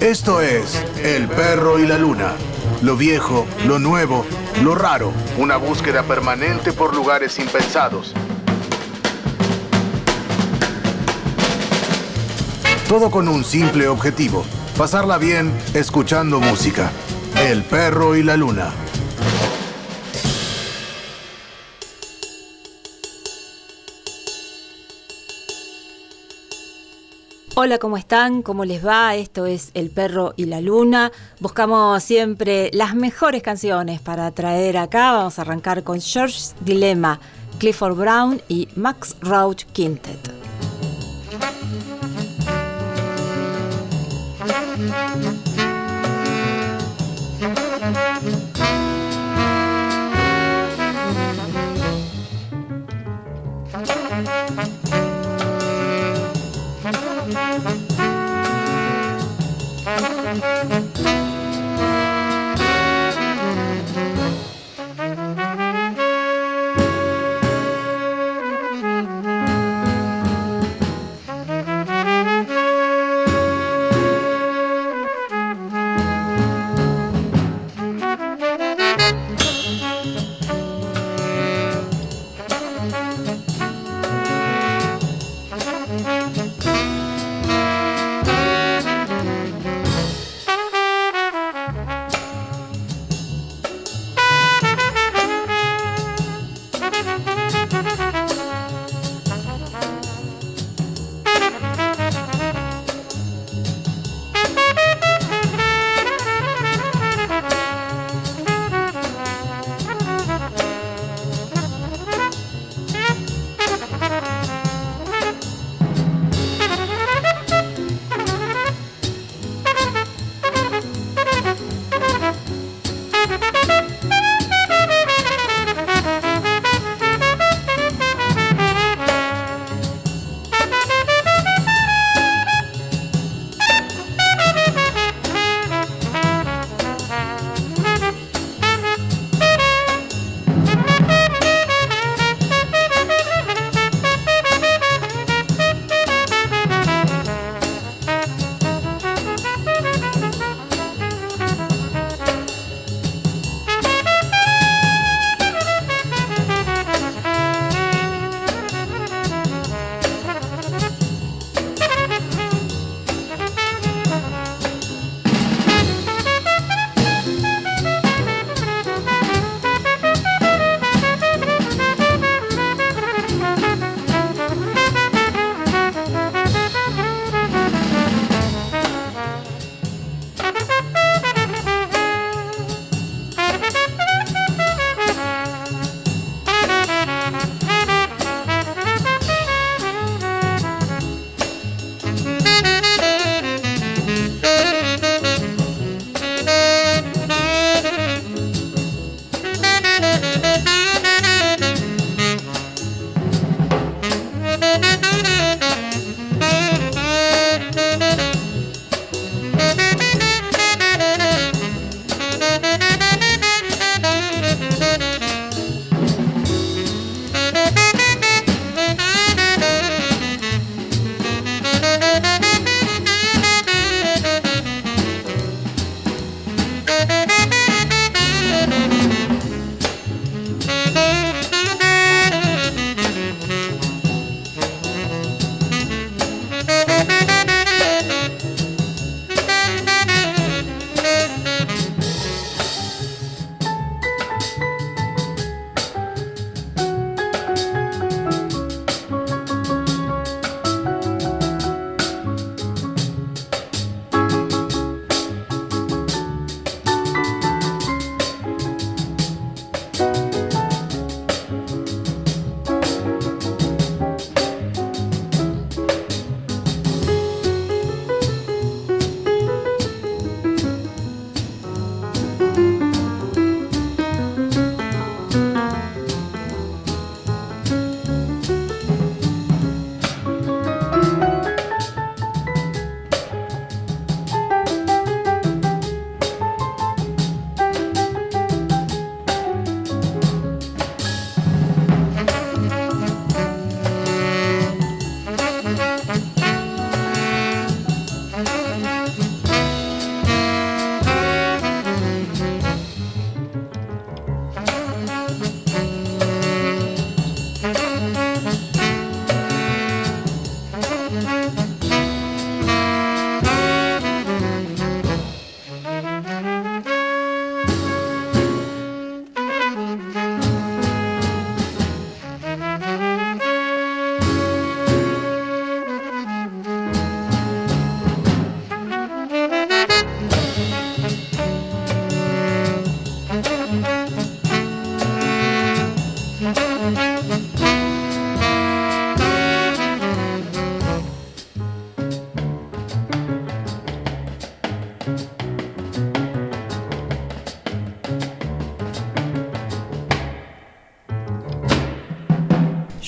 Esto es El perro y la luna. Lo viejo, lo nuevo, lo raro. Una búsqueda permanente por lugares impensados. Todo con un simple objetivo. Pasarla bien escuchando música. El perro y la luna. Hola, ¿cómo están? ¿Cómo les va? Esto es El Perro y la Luna. Buscamos siempre las mejores canciones para traer acá. Vamos a arrancar con George's Dilemma, Clifford Brown y Max Roach Quintet.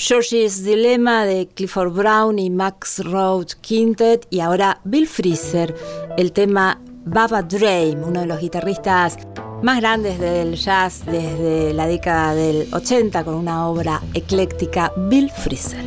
George's Dilemma de Clifford Brown y Max Roach Quintet y ahora Bill Freezer, el tema Baba Dream, uno de los guitarristas más grandes del jazz desde la década del 80 con una obra ecléctica, Bill Freezer.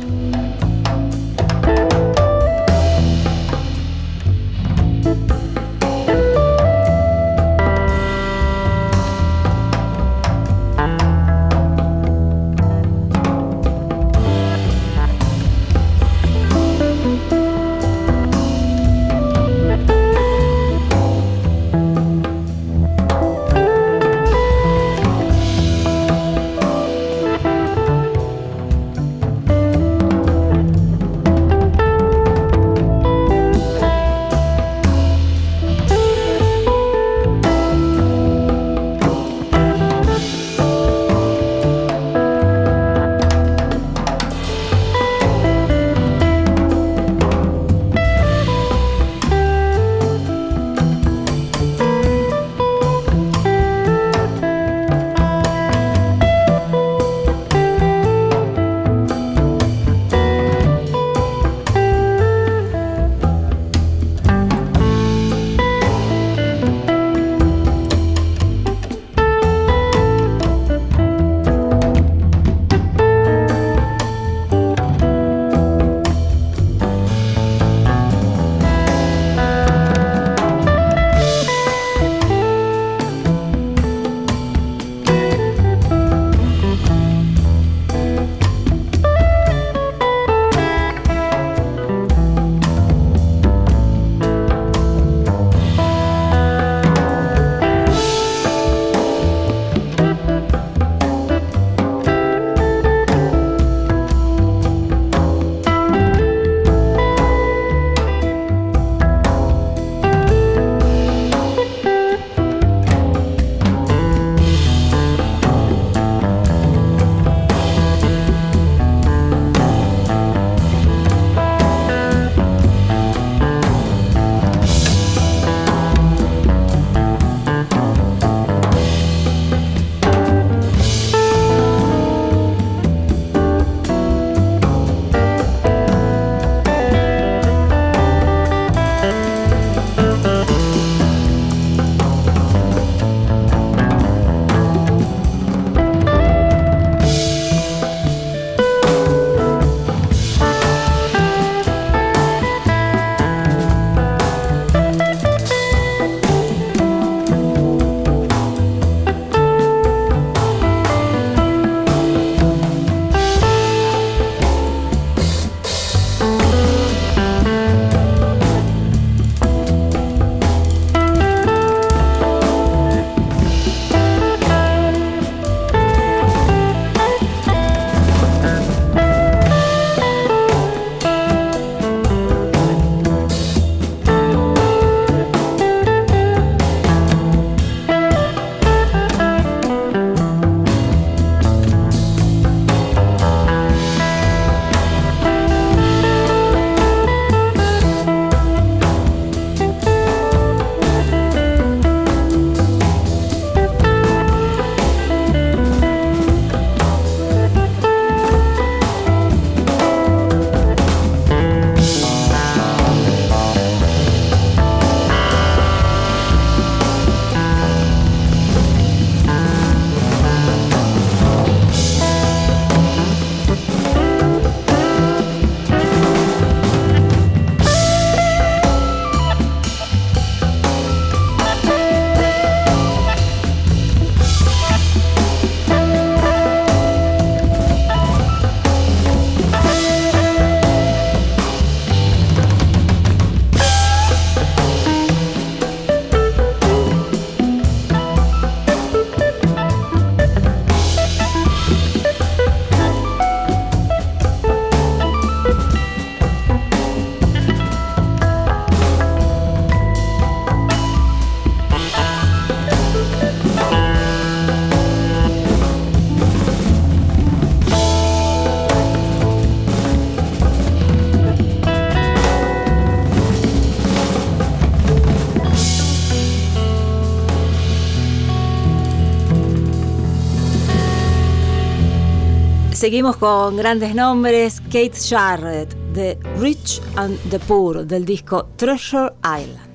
Seguimos con grandes nombres. Kate Jarrett, The Rich and the Poor, del disco Treasure Island.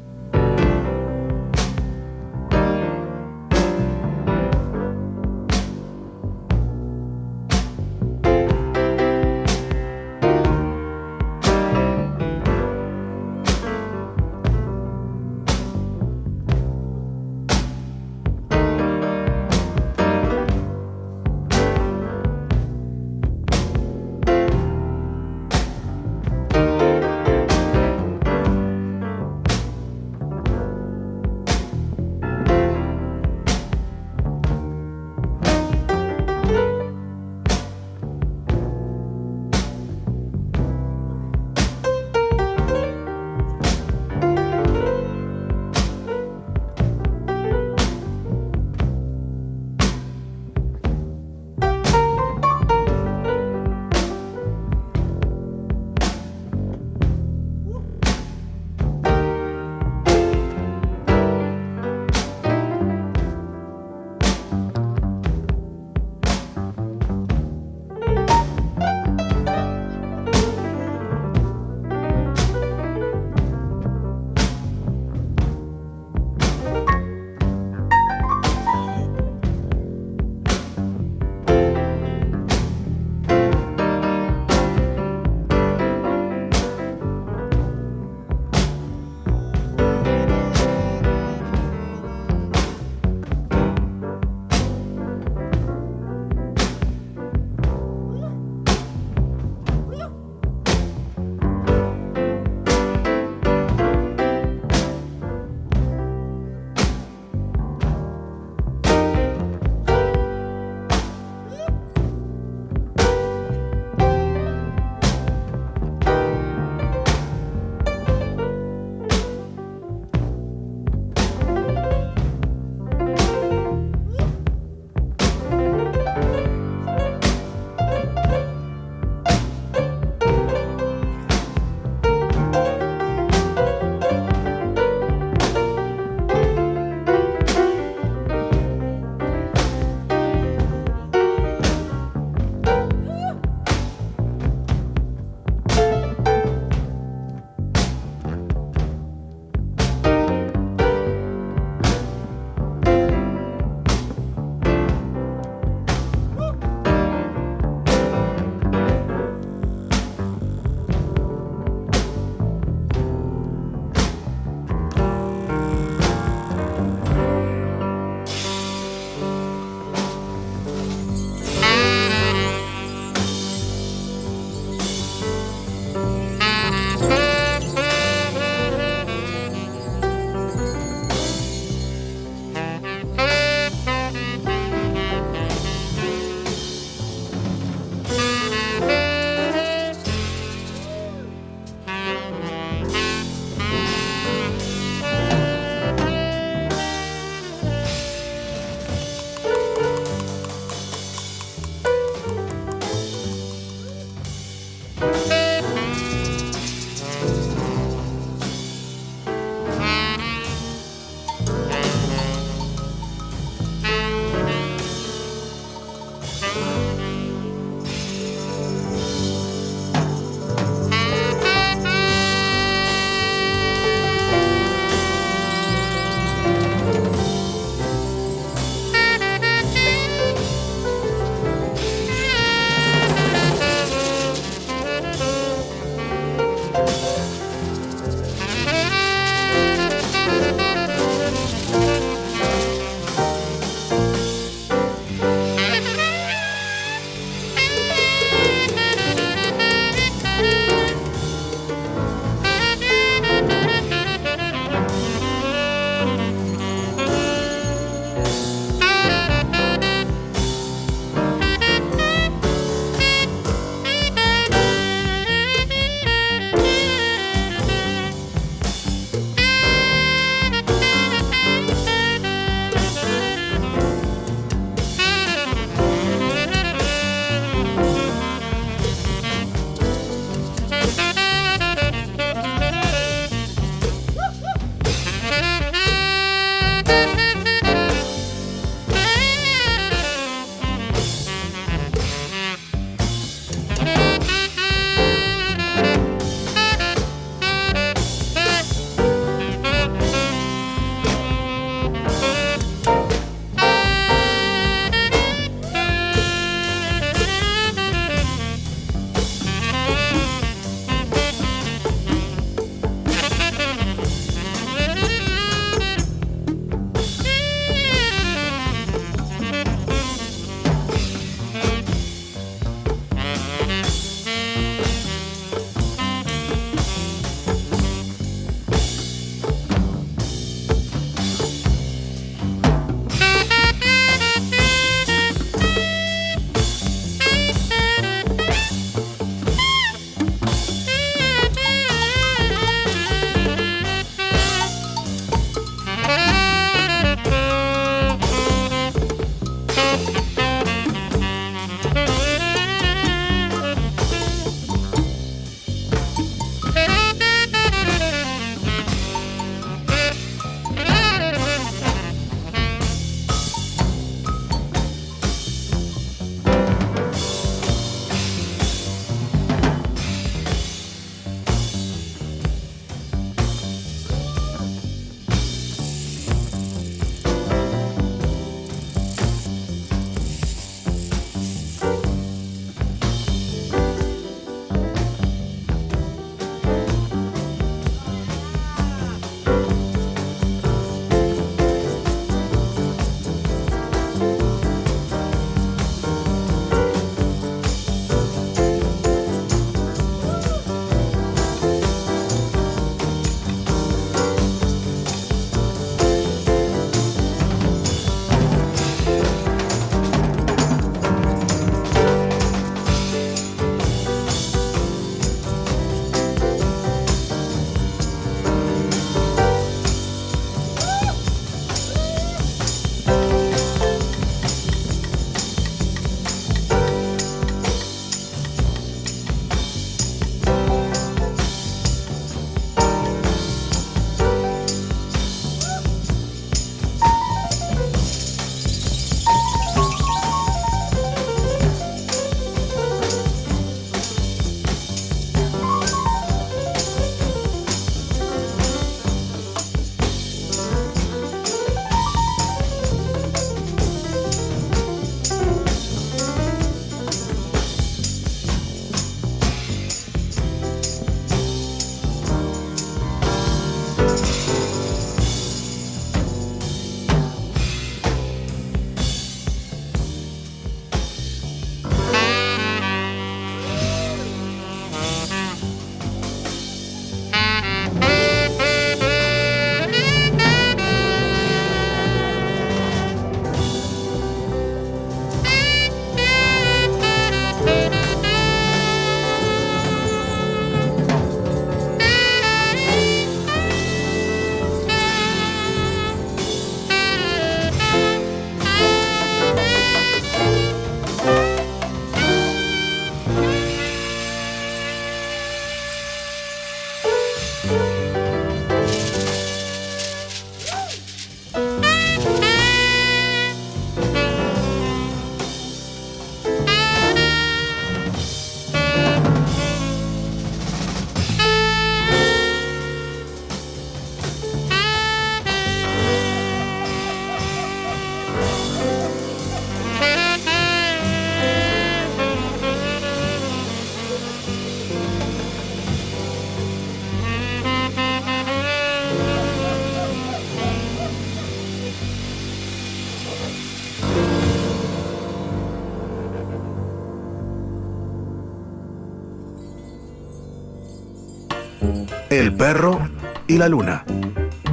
Perro y la luna.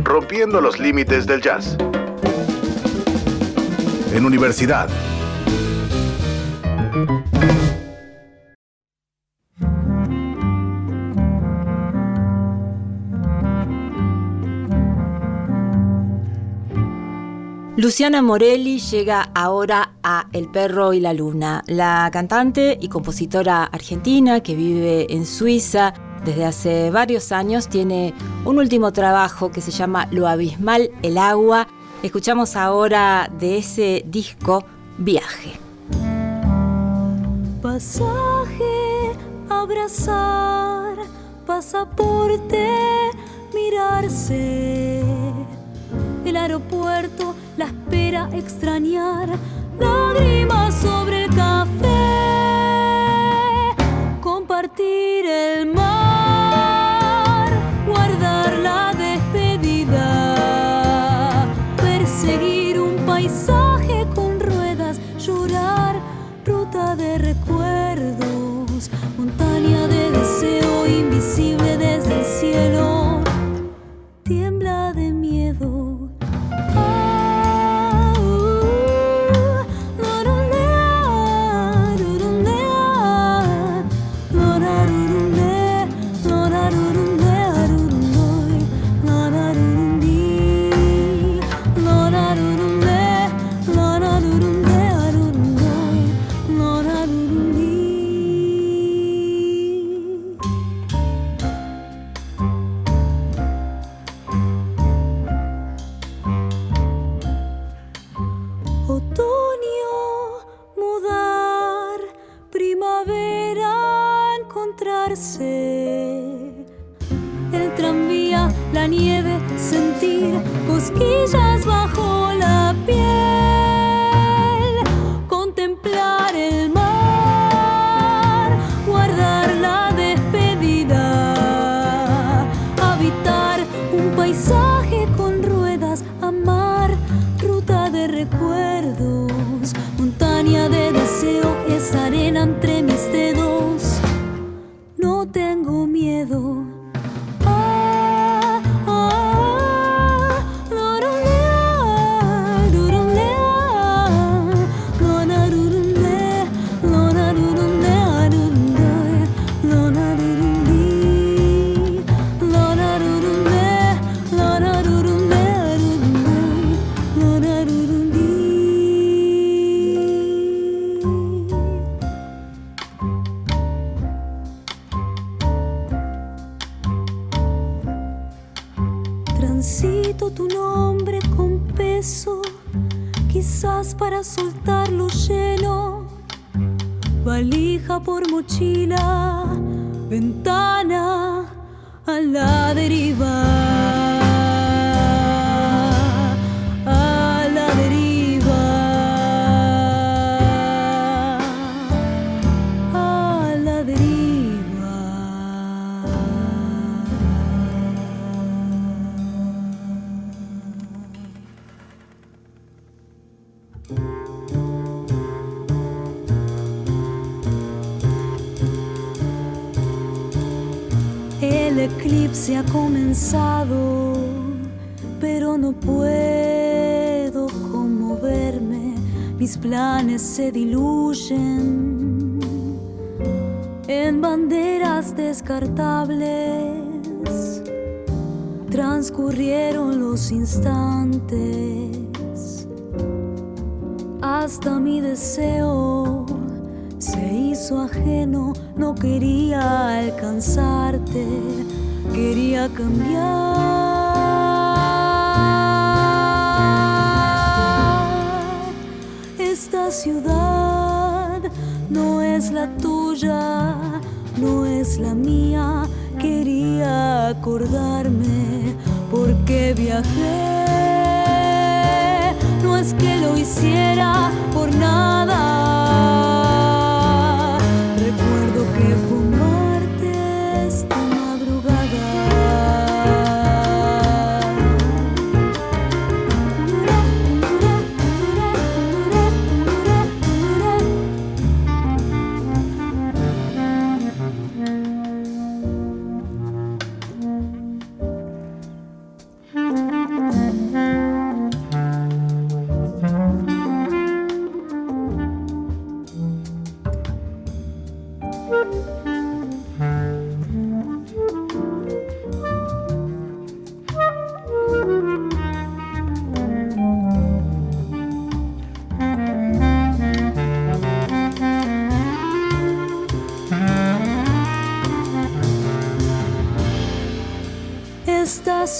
Rompiendo los límites del jazz. En universidad. Luciana Morelli llega ahora a El perro y la luna. La cantante y compositora argentina que vive en Suiza desde hace varios años tiene un último trabajo que se llama Lo abismal, el agua. Escuchamos ahora de ese disco Viaje. Pasaje, abrazar, pasaporte, mirarse. El aeropuerto la espera extrañar, lágrimas sobre el café, compartir el mar,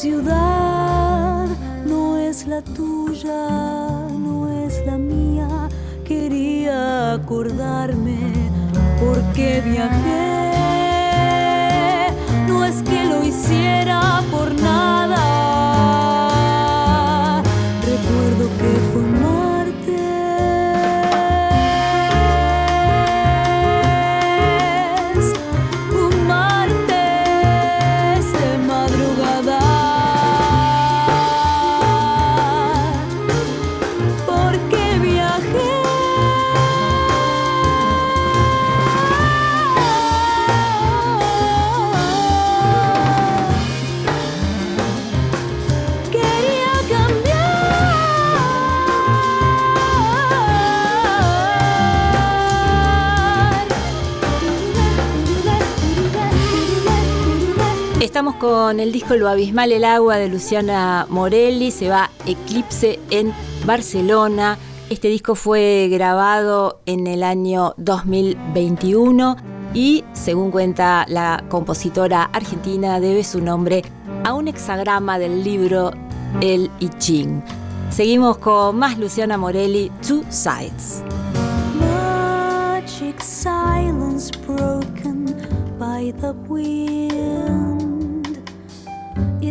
ciudad no es la tuya, no es la mía. Quería acordarme porque viajé. Con el disco Lo Abismal el Agua de Luciana Morelli, se va Eclipse en Barcelona. Este disco fue grabado en el año 2021 y, según cuenta la compositora argentina, debe su nombre a un hexagrama del libro El I Ching. Seguimos con más Luciana Morelli, Two Sides. Magic silence broken by the.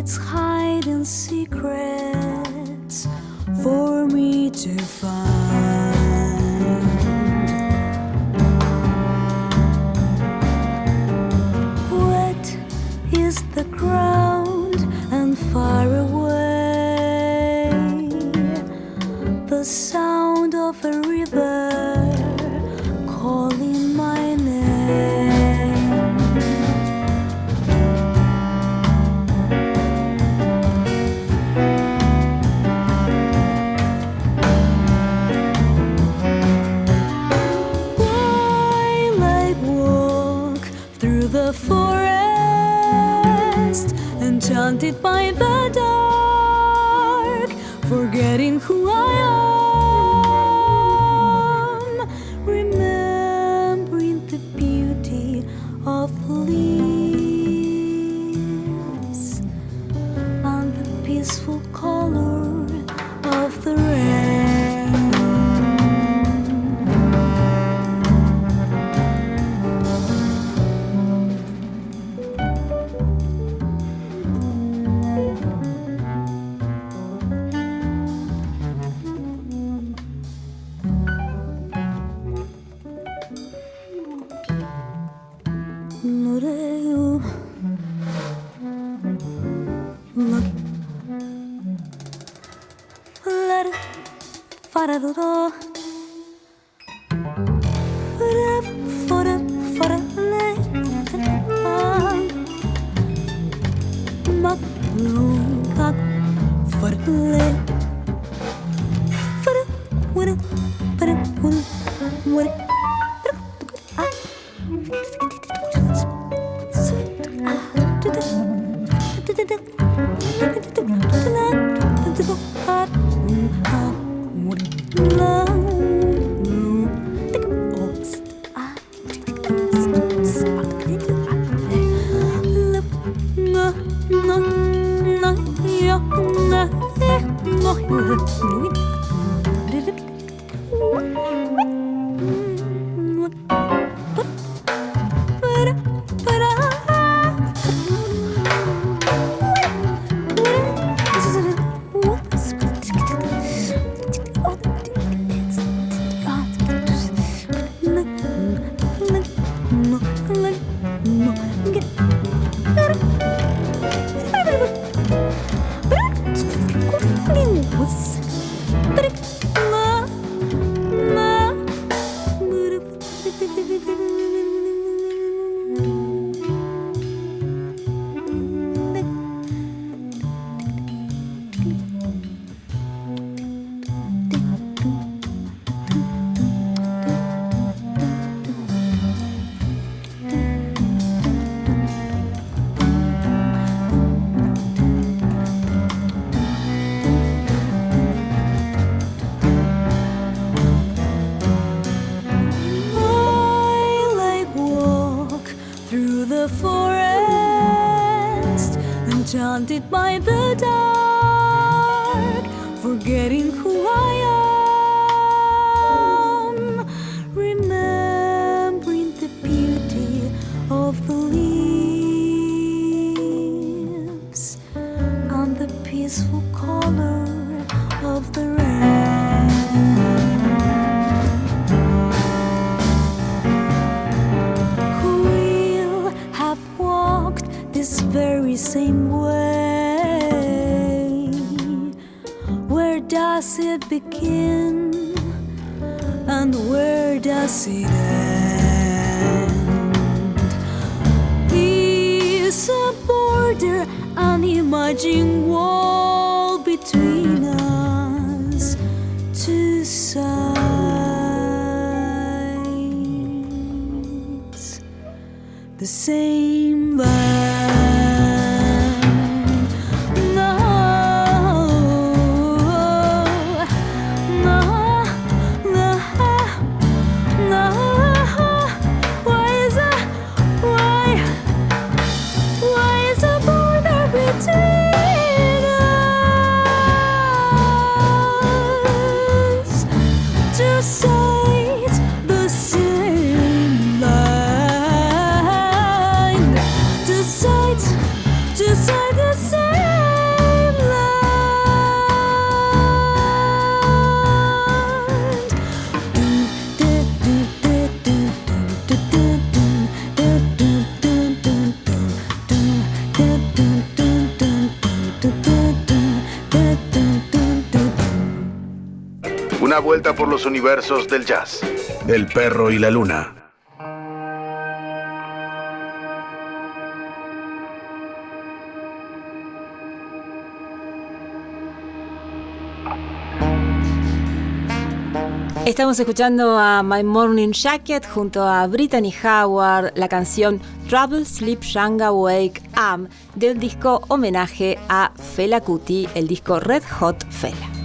It's hiding secrets for me to find. Is the ground and far away the sound of a river Umarım... los universos del jazz. El perro y la luna. Estamos escuchando a My Morning Jacket junto a Brittany Howard, la canción Trouble Sleep Shanga Wake Am del disco homenaje a Fela Kuti, el disco Red Hot Fela.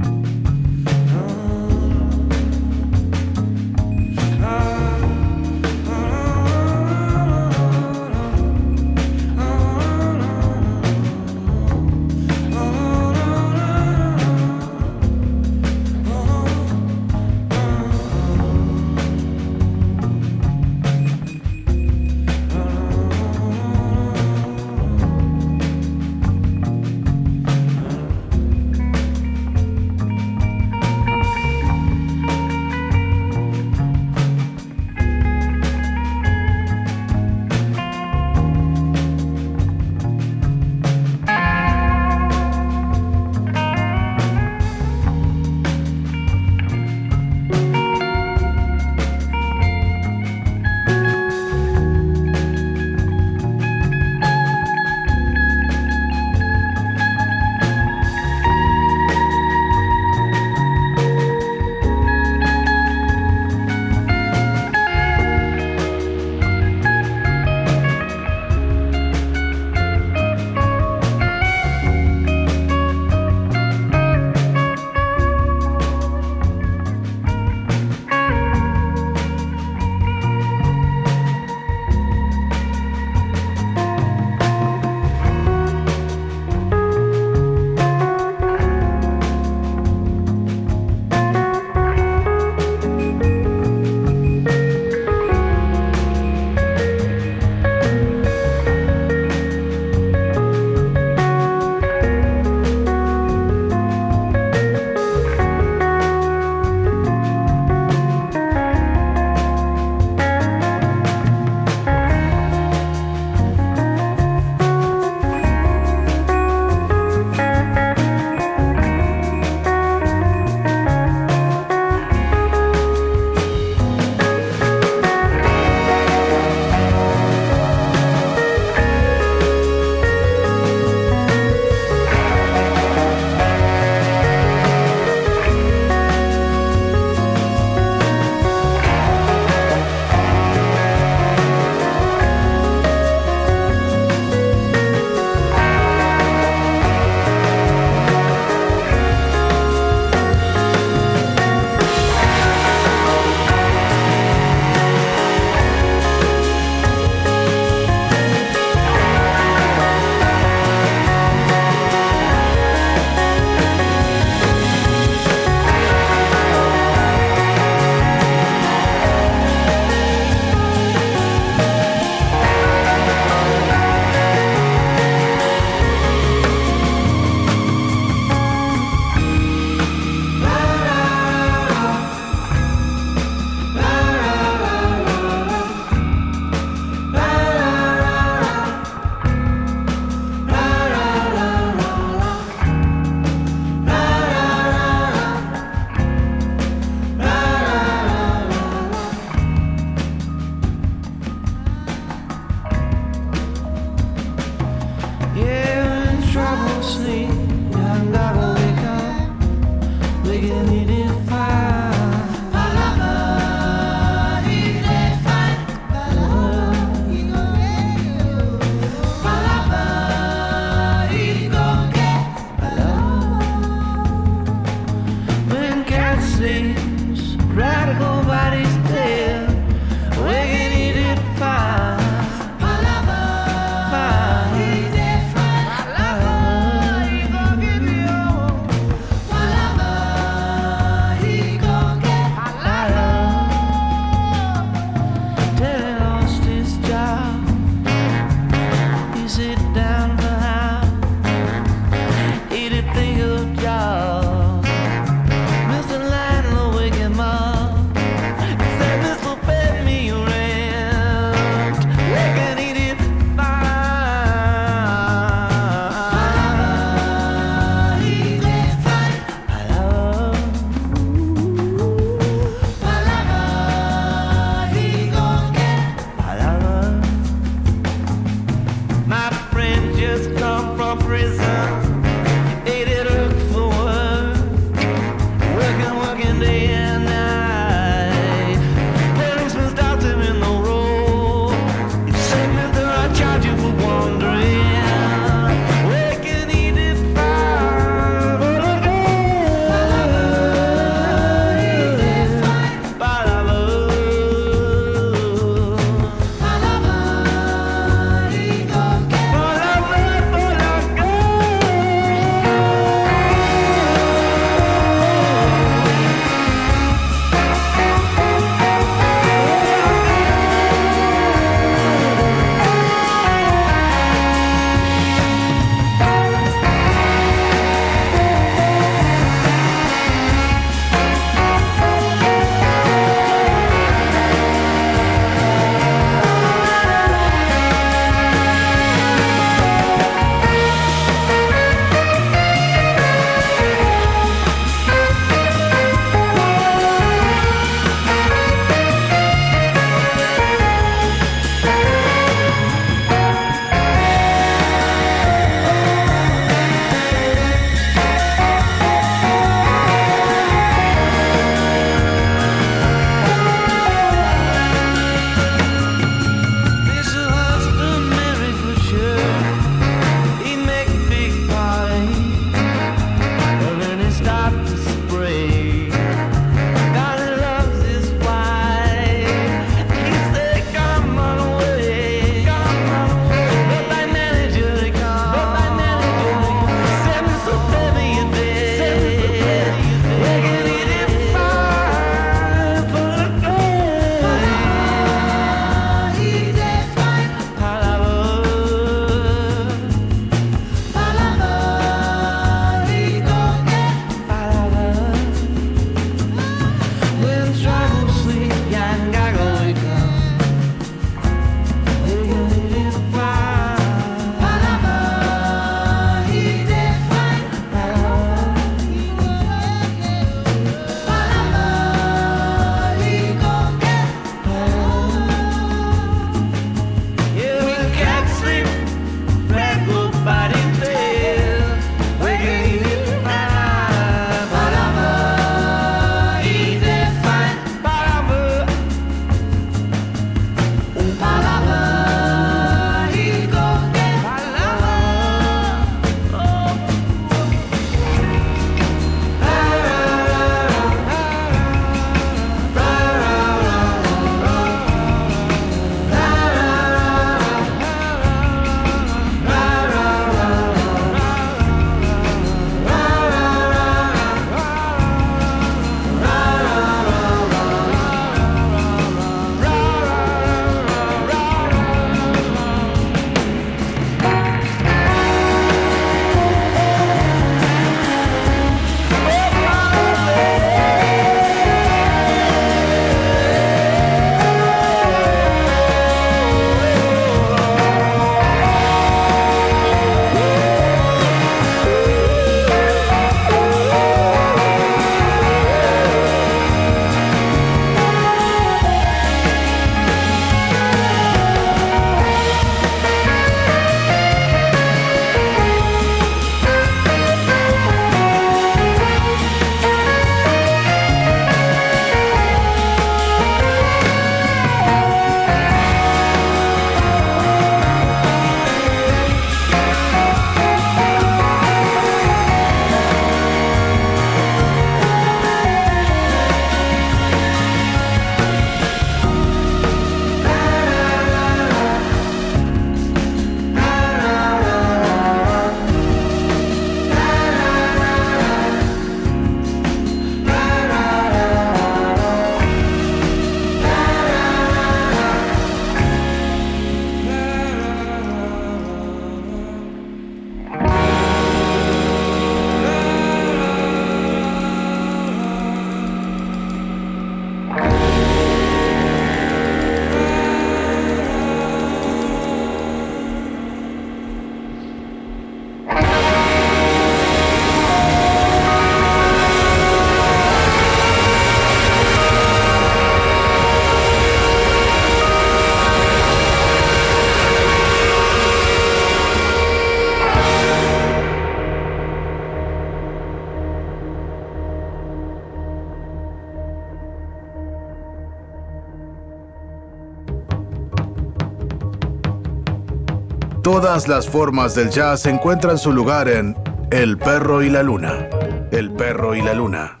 Todas las formas del jazz encuentran su lugar en El perro y la luna. El perro y la luna.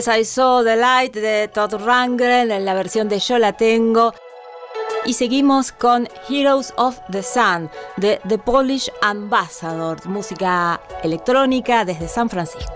Es I Saw the Light de Todd Rangren en la versión de Yo la tengo. Y seguimos con Heroes of the Sun de The Polish Ambassador, música electrónica desde San Francisco.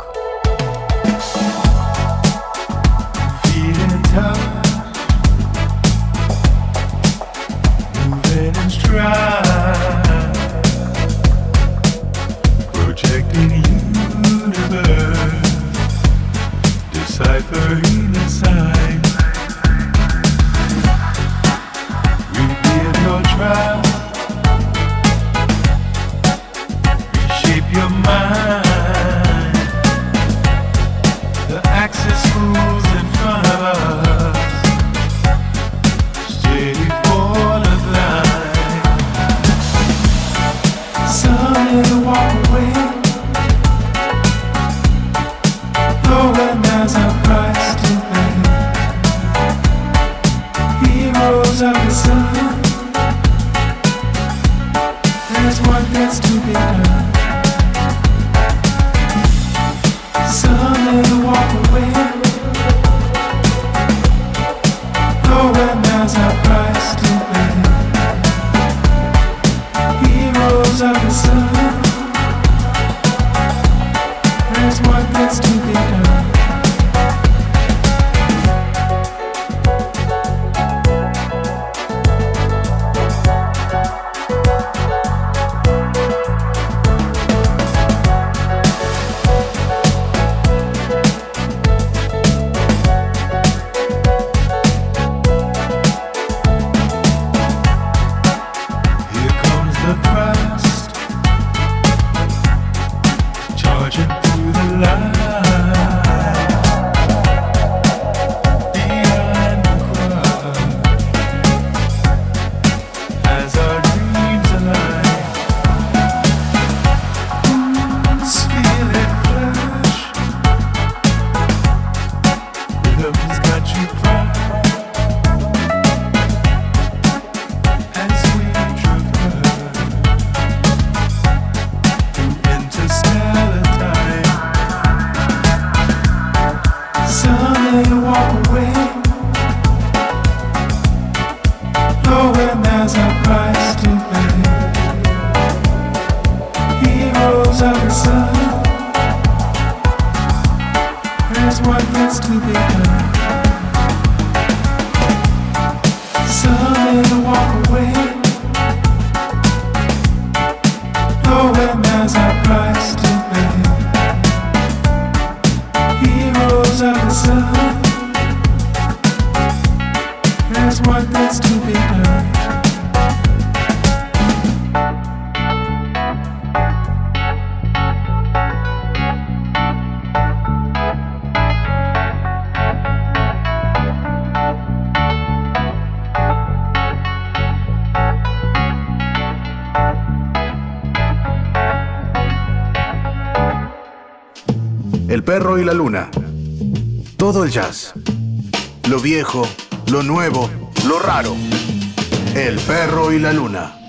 Jazz. Lo viejo, lo nuevo, lo raro. El perro y la luna.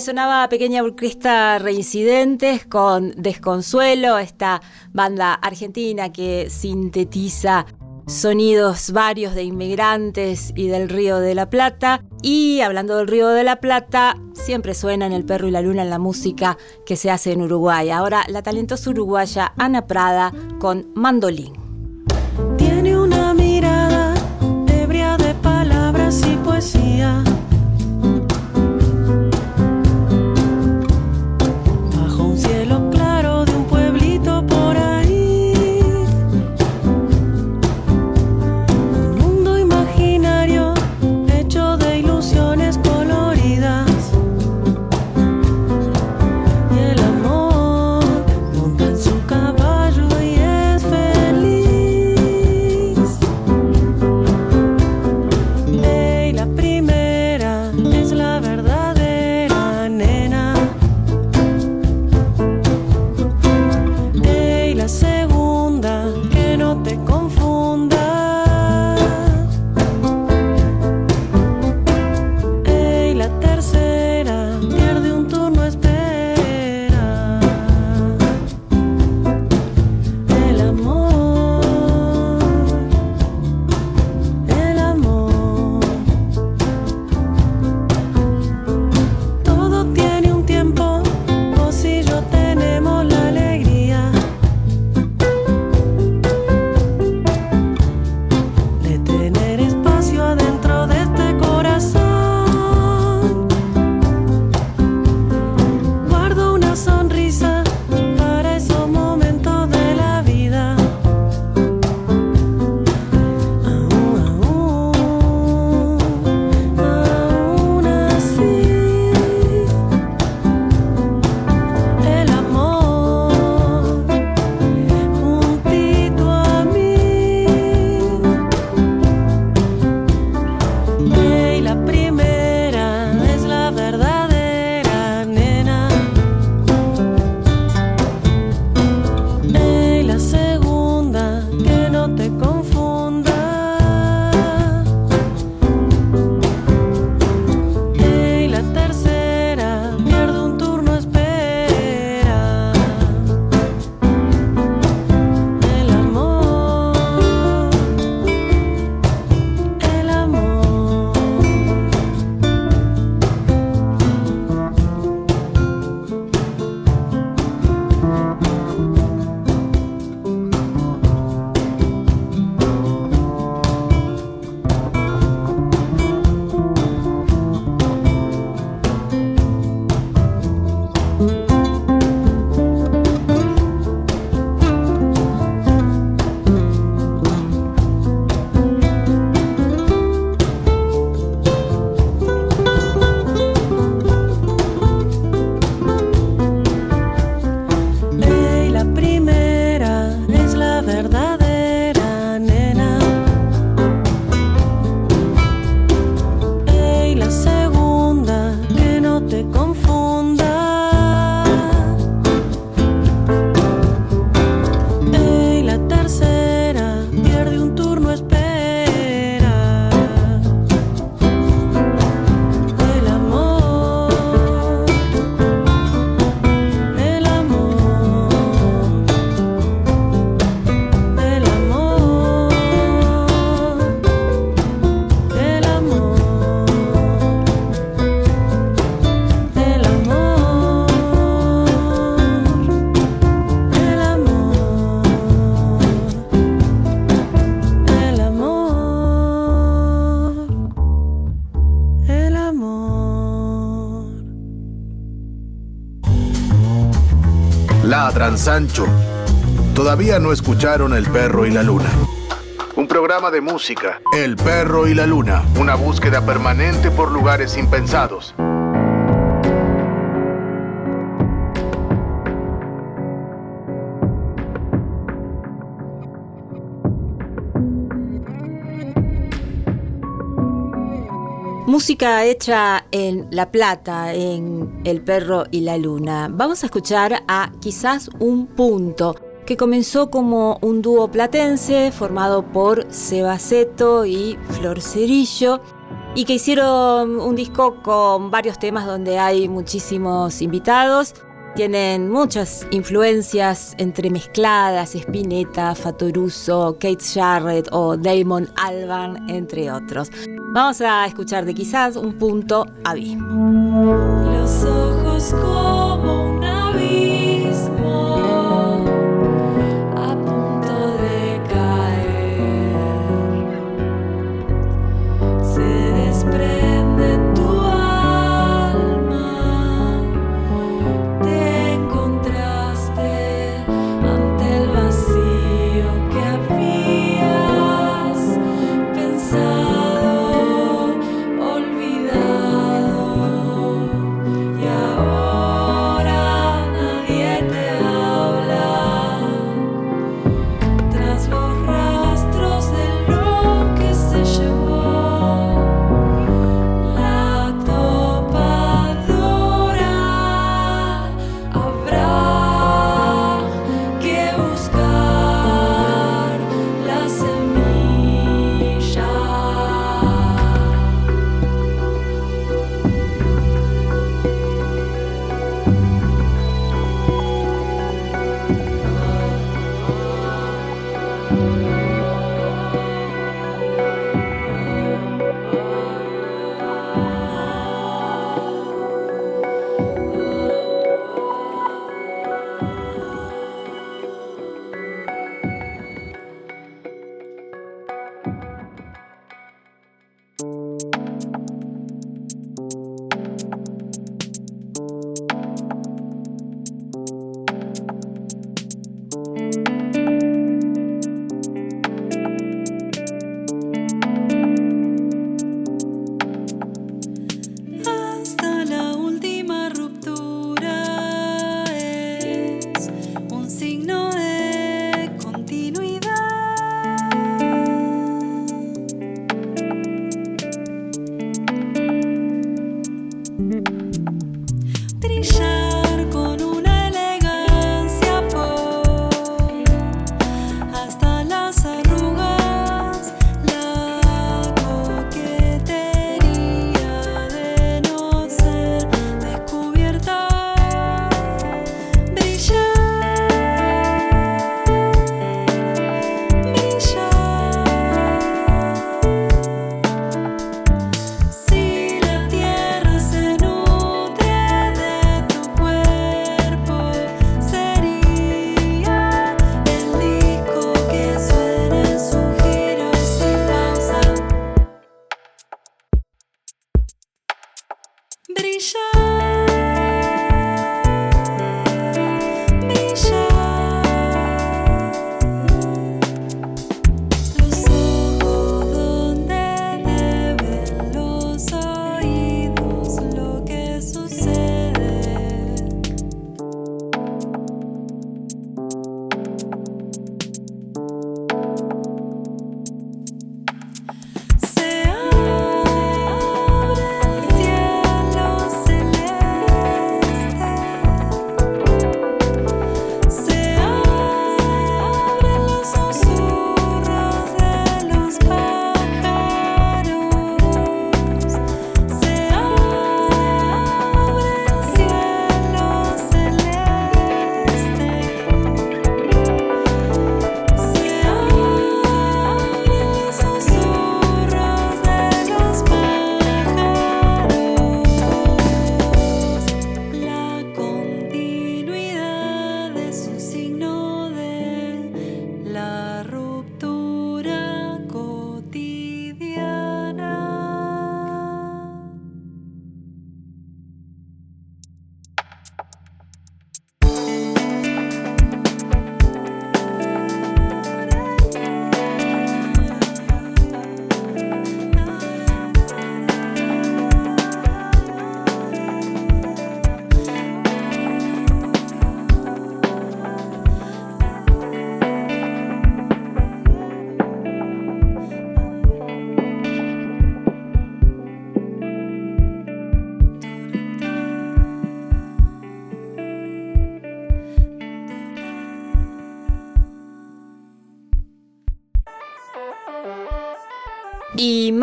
Sonaba Pequeña Orquesta Reincidentes con Desconsuelo, esta banda argentina que sintetiza sonidos varios de inmigrantes y del Río de la Plata. Y hablando del Río de la Plata, siempre suena en El Perro y la Luna en la música que se hace en Uruguay. Ahora la talentosa uruguaya Ana Prada con Mandolín. Ladran Sancho. Todavía no escucharon El perro y la luna. Un programa de música. El perro y la luna. Una búsqueda permanente por lugares impensados. Música hecha en La Plata, en El Perro y la Luna. Vamos a escuchar a quizás un punto que comenzó como un dúo platense formado por Sebaceto y Flor Cerillo y que hicieron un disco con varios temas donde hay muchísimos invitados. Tienen muchas influencias entremezcladas, Spinetta, Fatoruso, Kate Jarrett o Damon Albarn, entre otros. Vamos a escuchar de quizás un punto abismo.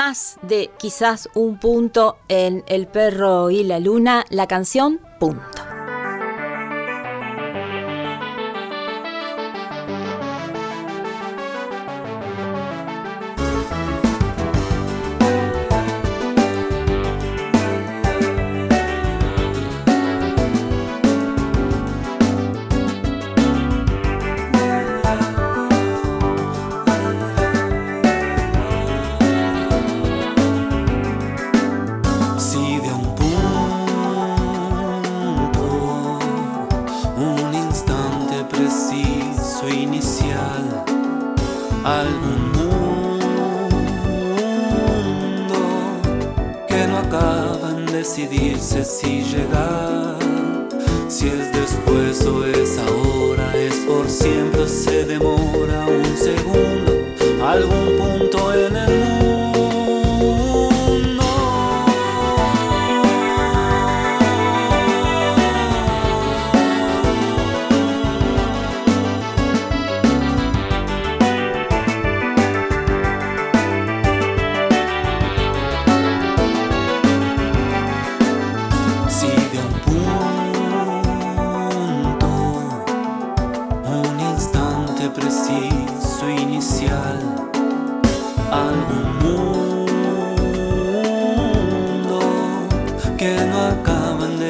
Más de quizás un punto en El perro y la luna, la canción Punto.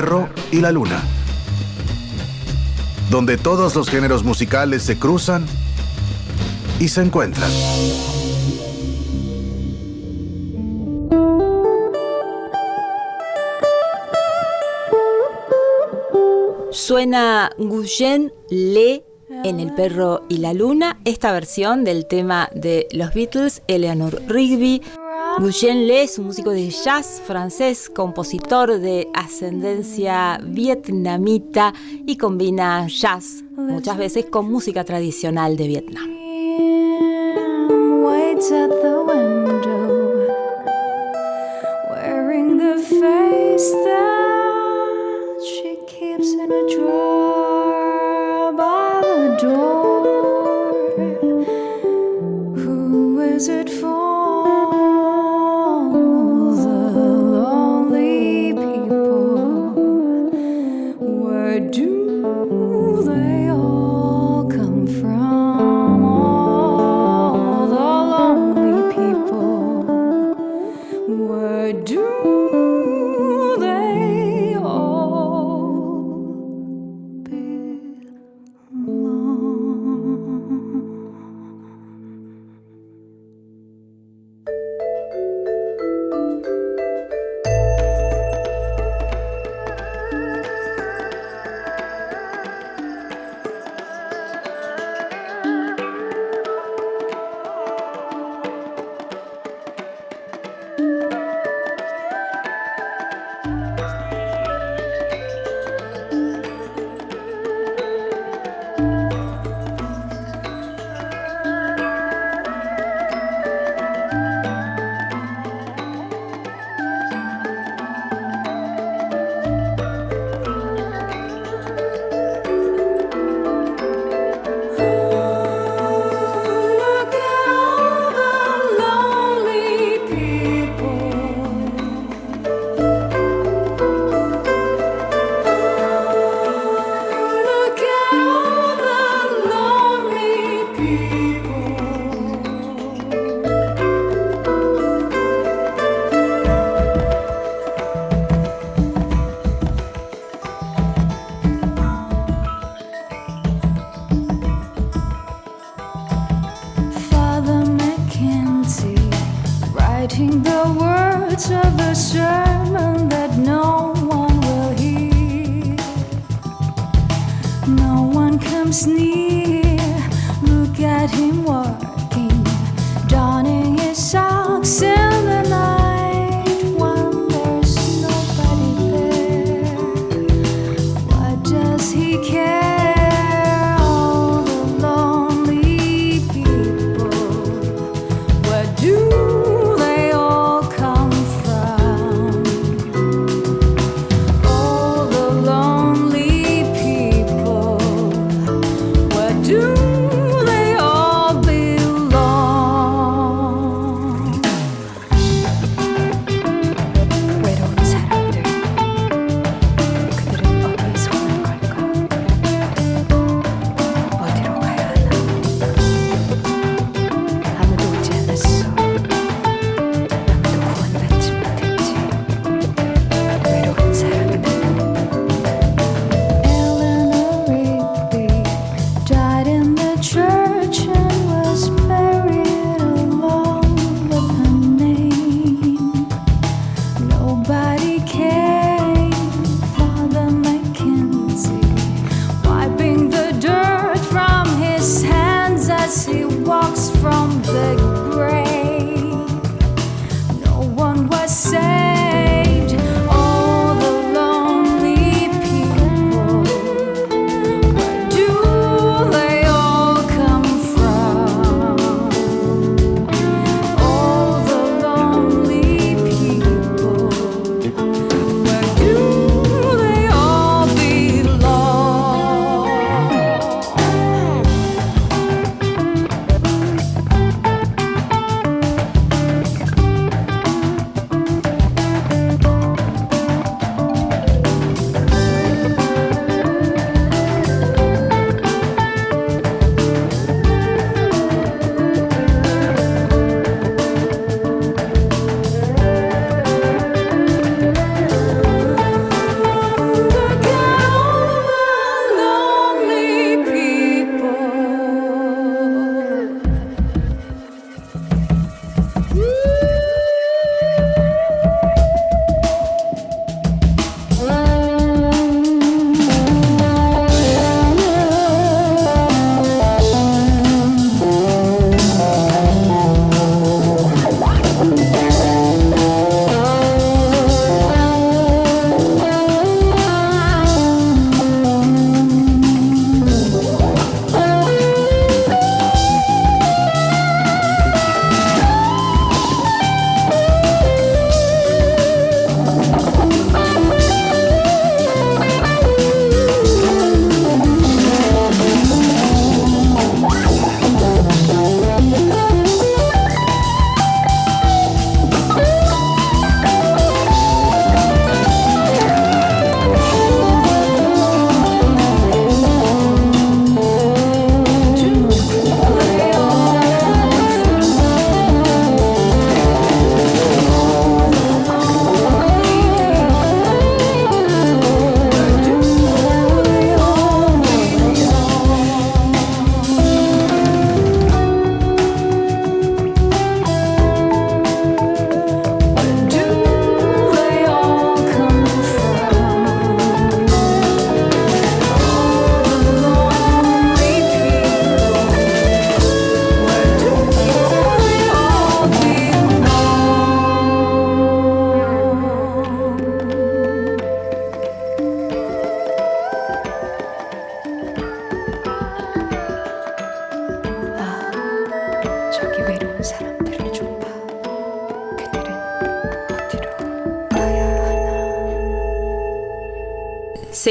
perro y la luna. Donde todos los géneros musicales se cruzan y se encuentran. Suena Guyen Le en El perro y la luna, esta versión del tema de los Beatles, Eleanor Rigby, Guyen Le es un músico de jazz francés, compositor de ascendencia vietnamita y combina jazz muchas veces con música tradicional de Vietnam. all the lonely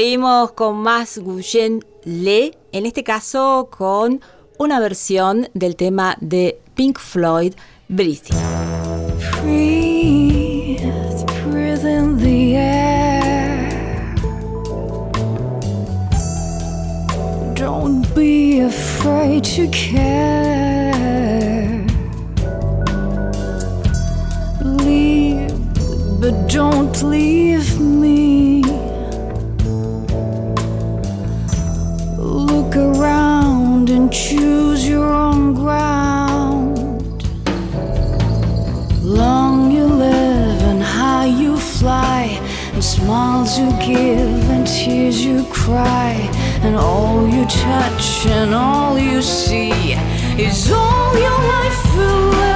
Seguimos con más Guyen Le, en este caso con una versión del tema de Pink Floyd, Breathing. Breathe, the air. To care. around and choose your own ground. Long you live and high you fly, and smiles you give and tears you cry, and all you touch and all you see is all your life will.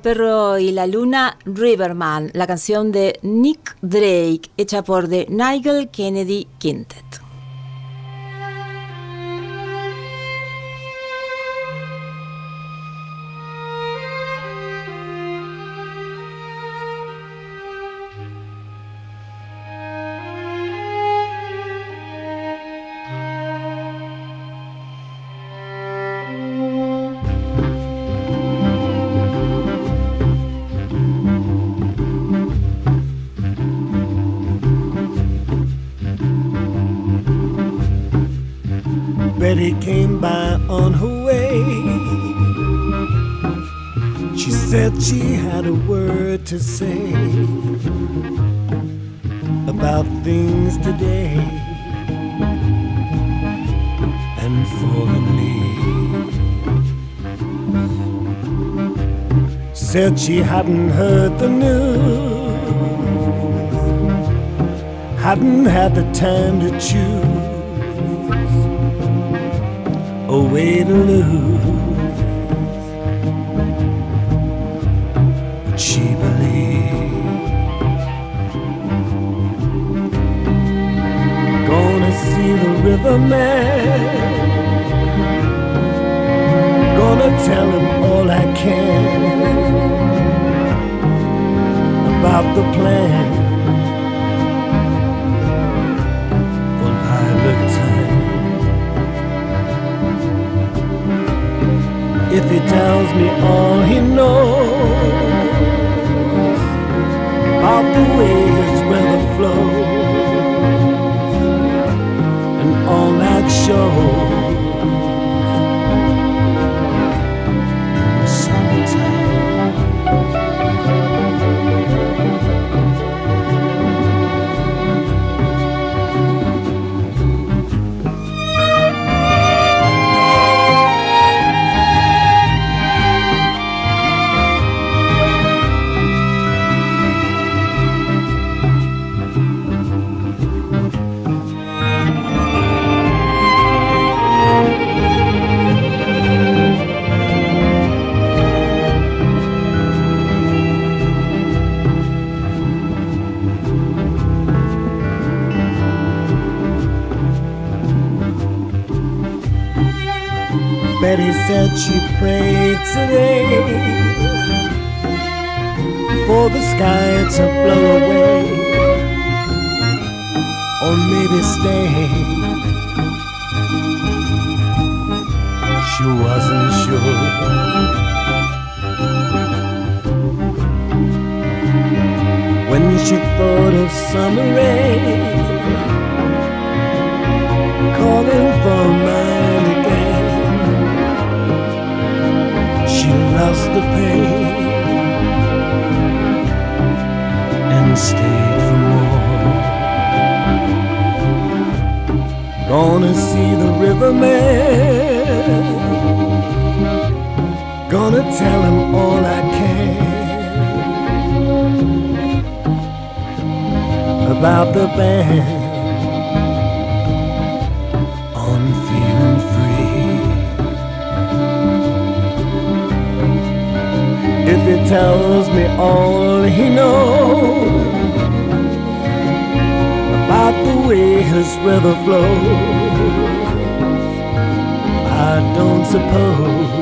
Perro y la luna, Riverman, la canción de Nick Drake, hecha por The Nigel Kennedy Quintet. Betty came by on her way. She said she had a word to say about things today and for the. Said she hadn't heard the news, hadn't had the time to choose a way to lose. But she believed. Gonna see the riverman. Gonna tell him all I can about the plan if he tells me all he knows about the ways where the flows and all that shows Betty said she prayed today for the sky to blow away or maybe stay. She wasn't sure. When she thought of summer rain calling for mine across the pain and stayed for more. Gonna see the river man. Gonna tell him all I can about the band. If he tells me all he knows about the way his river flows. I don't suppose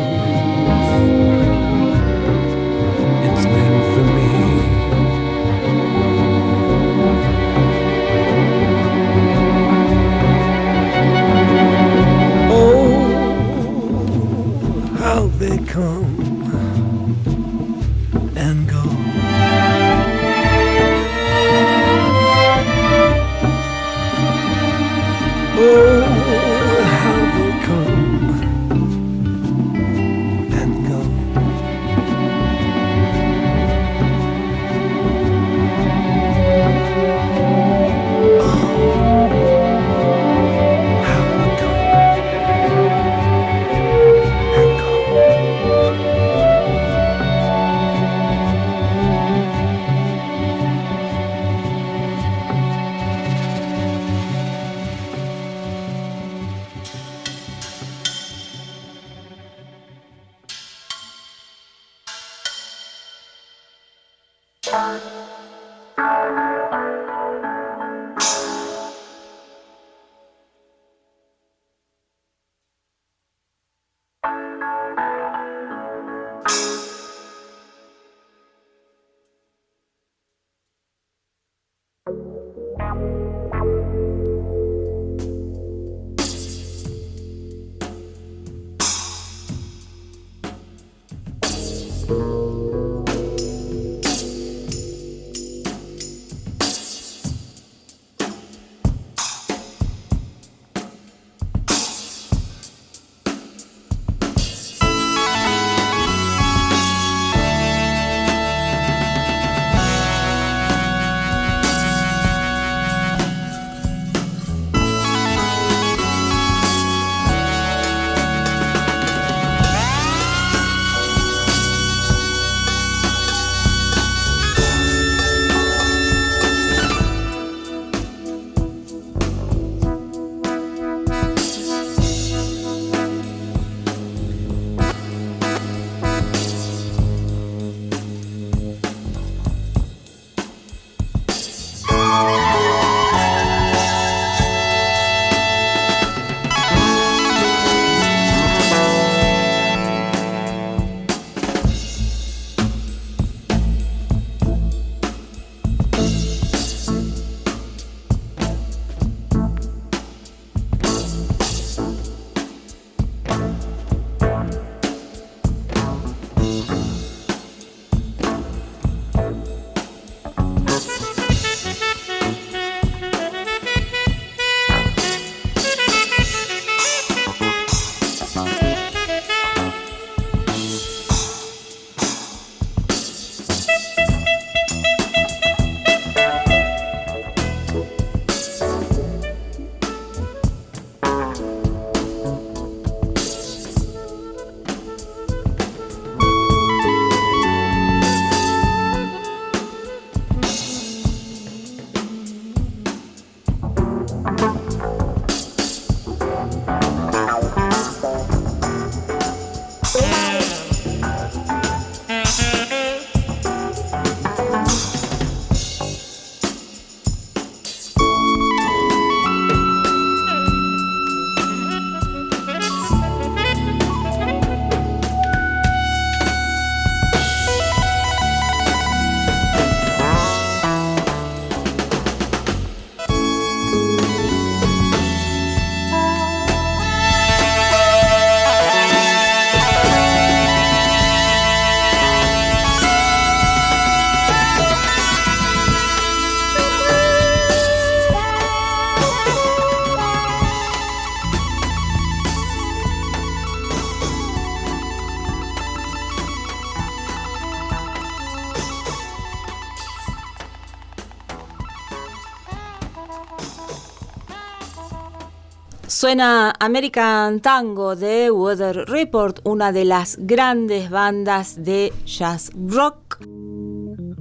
Suena American Tango de Weather Report, una de las grandes bandas de jazz rock.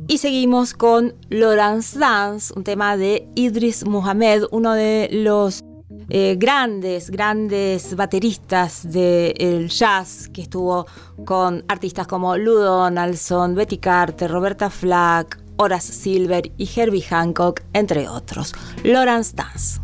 Y seguimos con Lawrence Dance, un tema de Idris Muhammad, uno de los eh, grandes, grandes bateristas del jazz que estuvo con artistas como Lou Donaldson, Betty Carter, Roberta Flack, Horace Silver y Herbie Hancock, entre otros. Lawrence Dance.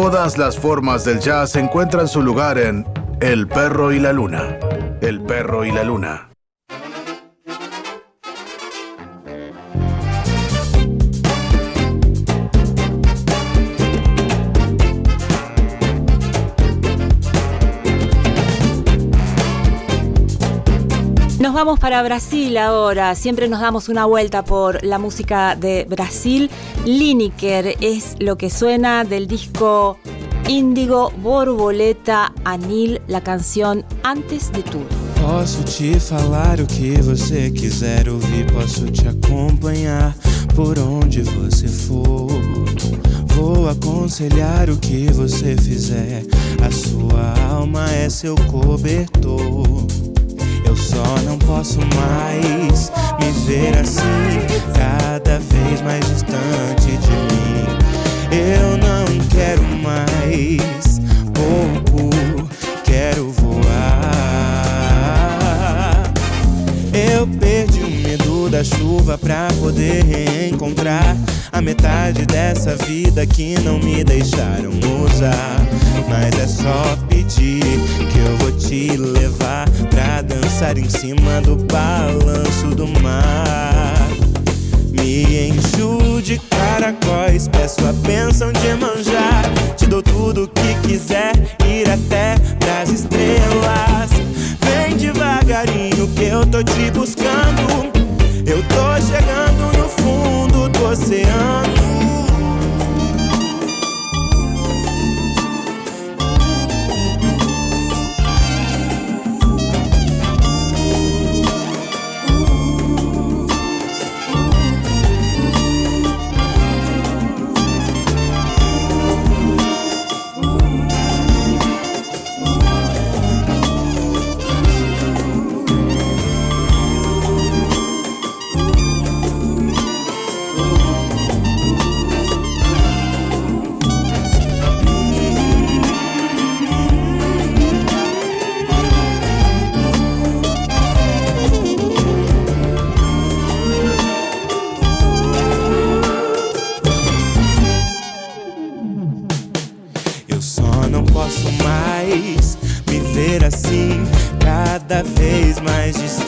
Todas las formas del jazz encuentran su lugar en El perro y la luna. El perro y la luna. Vamos para Brasil ahora. Siempre nos damos una vuelta por la música de Brasil. Lineker es lo que suena del disco Índigo Borboleta Anil, la canción Antes de Tudo. Posso te falar o que você quiser ouvir, posso te acompanhar por onde você for. Vou aconselhar o que você fizer, a sua alma é seu cobertor. Só não posso mais me ver assim, cada vez mais distante de mim. Eu não quero mais pouco, quero voar. Eu perdi o medo da chuva pra poder reencontrar a metade dessa vida que não me deixaram usar. Mas é só pedir que eu vou te levar pra dançar em cima do balanço do mar. Me encho de caracóis, peço a bênção de manjar. Te dou tudo o que quiser, ir até pras estrelas. Vem devagarinho que eu tô te buscando. Eu tô chegando no fundo do oceano.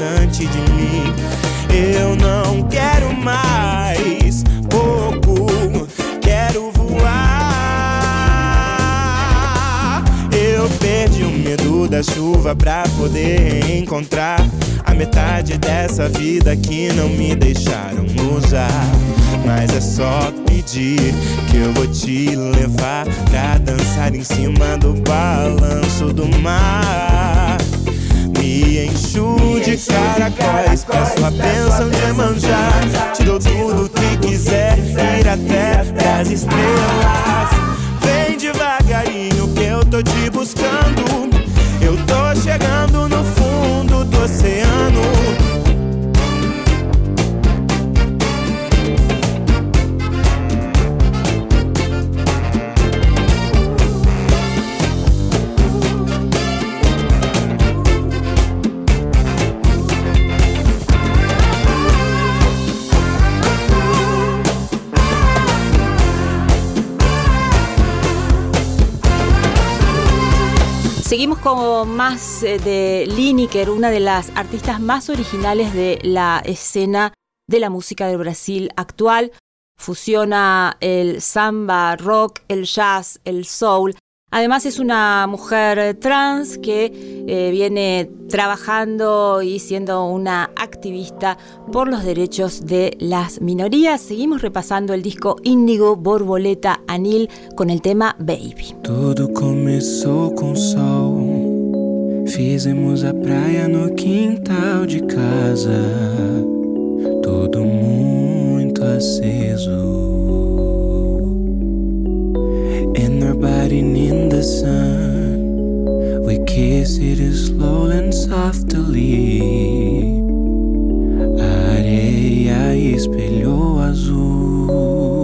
Distante de mim. Eu não quero mais pouco, quero voar. Eu perdi o medo da chuva pra poder encontrar a metade dessa vida que não me deixaram usar. Mas é só pedir que eu vou te levar pra dançar em cima do balanço do mar. Encho de caracóis, peço a bênção de manjar. Te dou tudo que quiser, ir até pras estrelas. Vem devagarinho que eu tô te buscando. Eu tô chegando no fundo do oceano. Con más eh, de Lineker, una de las artistas más originales de la escena de la música del Brasil actual. Fusiona el samba, rock, el jazz, el soul. Además es una mujer trans que eh, viene trabajando y siendo una activista por los derechos de las minorías. Seguimos repasando el disco Índigo Borboleta Anil con el tema Baby. Tudo começou com sol. Fizemos a praia no quintal de casa. Tudo muito aceso. And our body in the sun. We kiss it slowly and softly. Areia espelhou azul.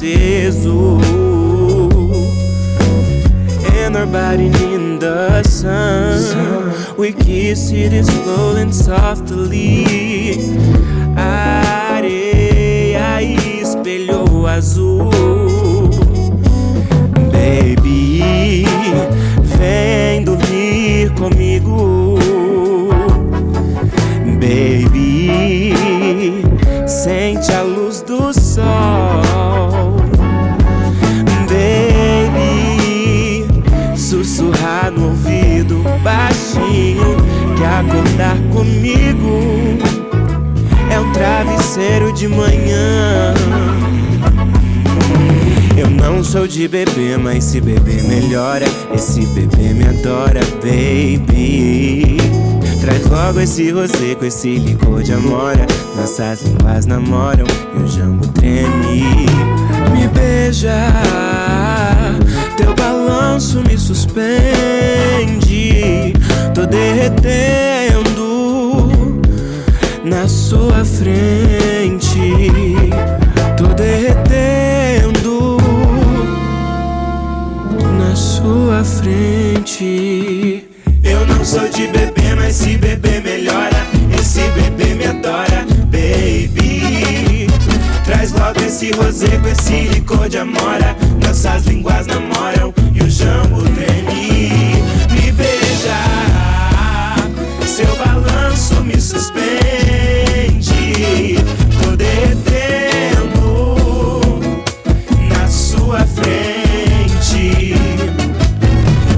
Aceso. And our body in the sun. We kiss it is flowing softly. Acordar comigo é um travesseiro de manhã. Eu não sou de bebê, mas se beber melhora. Esse bebê me adora, baby. Traz logo esse rosé com esse licor de amora. Nossas línguas namoram e o jambo treme. Me beija, teu balanço me suspende. Tô derretendo na sua frente. Tô derretendo na sua frente. Eu não sou de bebê, mas se beber melhora. Esse bebê me adora, baby. Traz logo esse rosé com esse licor de amora. Nossas línguas namoram e o jambo treme. Me beija, seu balanço me suspende. Tô derretendo na sua frente.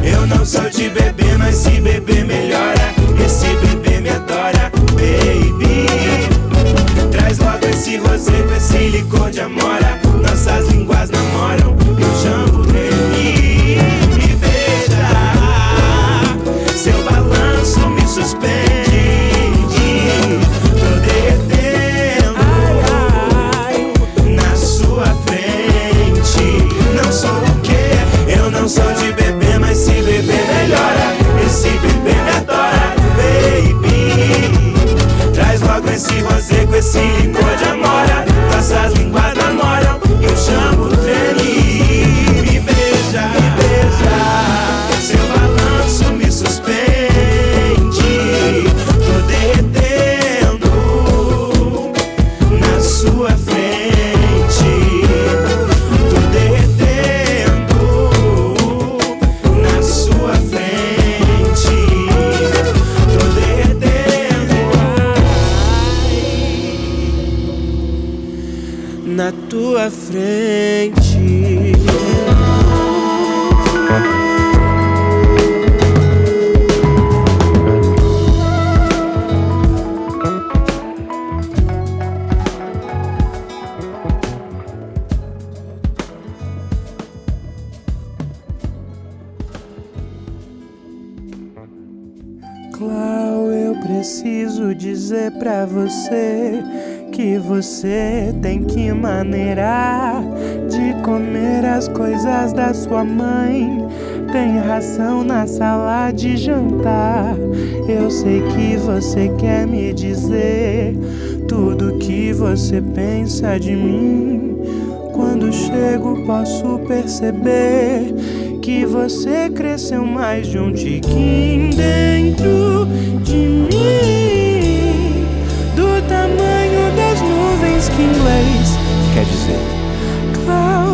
Eu não sou de bebê, mas se beber melhora. Esse bebê me adora, baby. Traz logo esse rosé com esse licor de amora. Sua mãe. Tem ração na sala de jantar. Eu sei que você quer me dizer tudo que você pensa de mim. Quando chego, posso perceber que você cresceu mais de um tiquinho dentro de mim. Do tamanho das nuvens que inglês quer dizer cloud,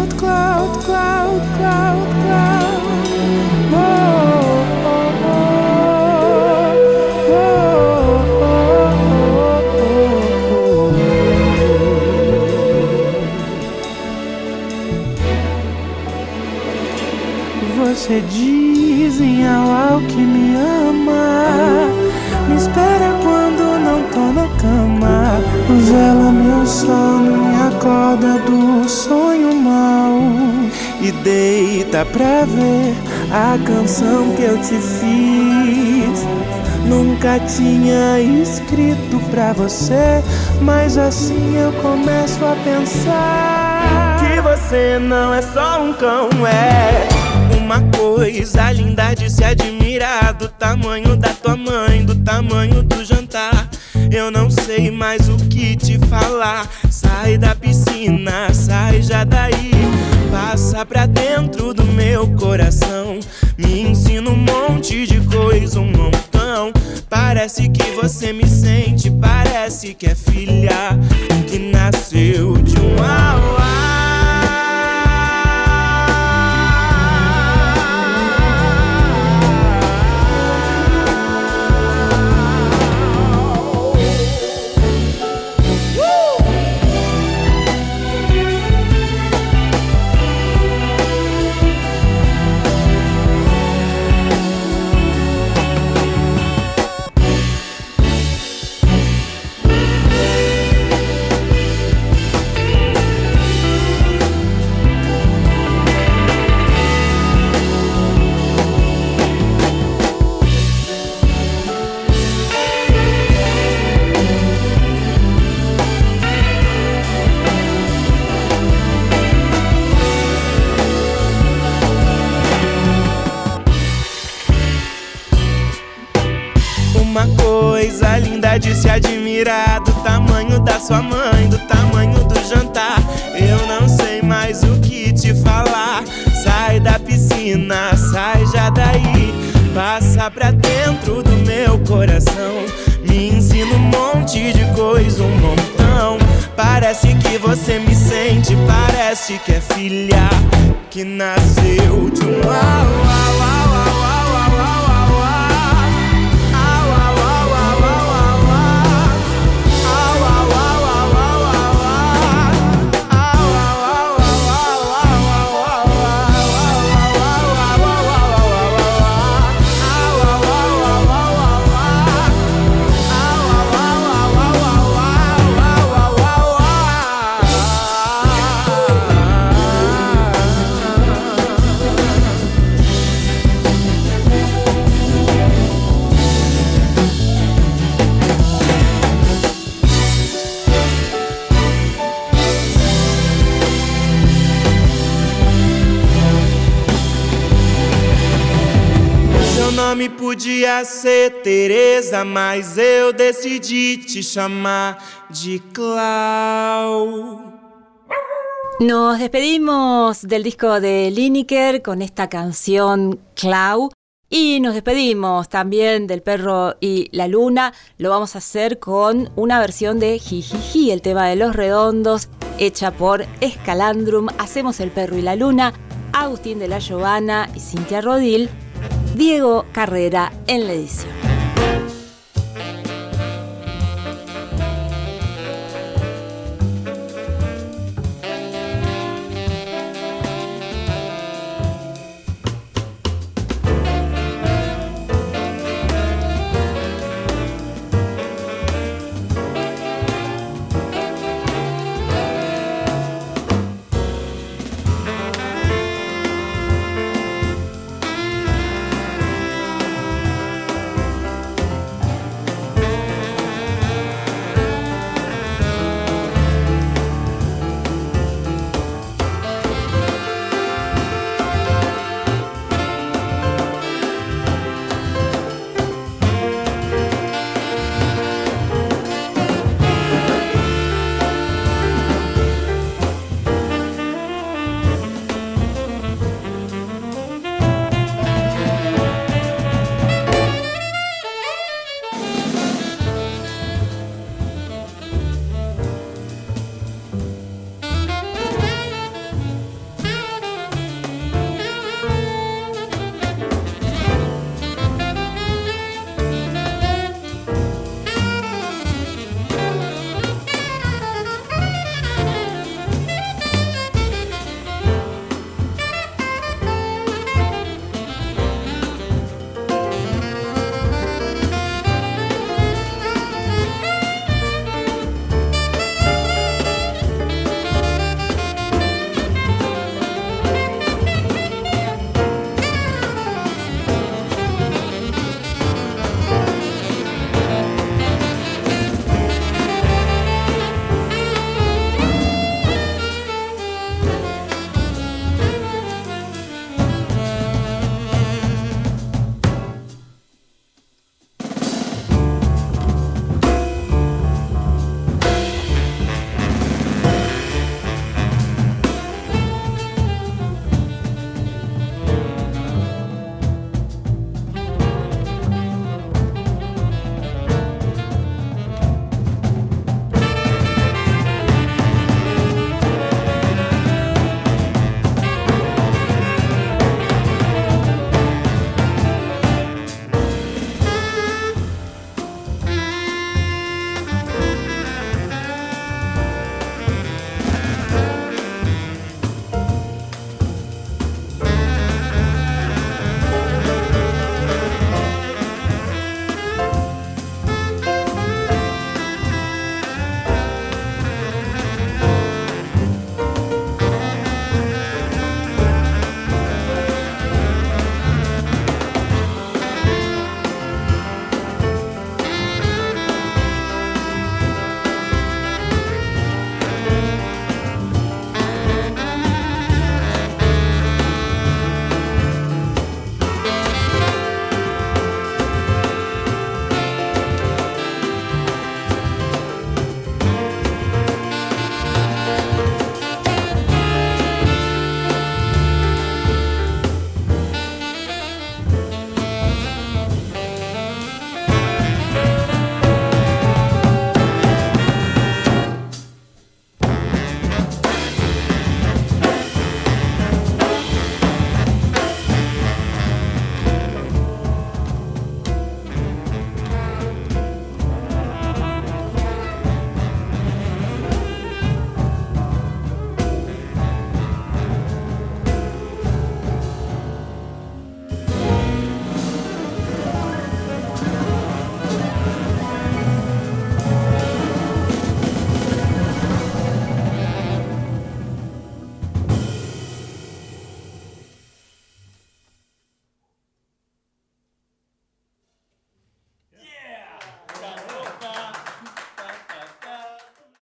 Você diz em ao que me ama. Me espera quando não tô na cama. Vela meu sono, deita pra ver a canção que eu te fiz. Nunca tinha escrito pra você, mas assim eu começo a pensar que você não é só um cão, é um Uma coisa linda de se admirar do tamanho da tua mãe, do tamanho do jantar. Eu não sei mais o que te falar. Sai da piscina, sai já daí. Passa pra dentro do meu coração. Me ensina um monte de coisa, um montão. Parece que você me sente, parece que é filha que nasceu de um auá. De se admirar do tamanho da sua mãe, do tamanho do jantar. Eu não sei mais o que te falar. Sai da piscina, sai já daí. Passa pra dentro do meu coração. Me ensina um monte de coisa, um montão. Parece que você me sente, parece que é filha que nasceu de um au, au, nome podia ser Teresa, mas eu decidi te chamar de Clau. Nos despedimos del disco de Lineker con esta canción Clau. Y nos despedimos también del perro y la luna. Lo vamos a hacer con una versión de Jijiji, el tema de los redondos, hecha por Escalandrum. Hacemos el perro y la luna. Agustín de la Giovanna y Cintia Rodil Diego Carrera en la edición.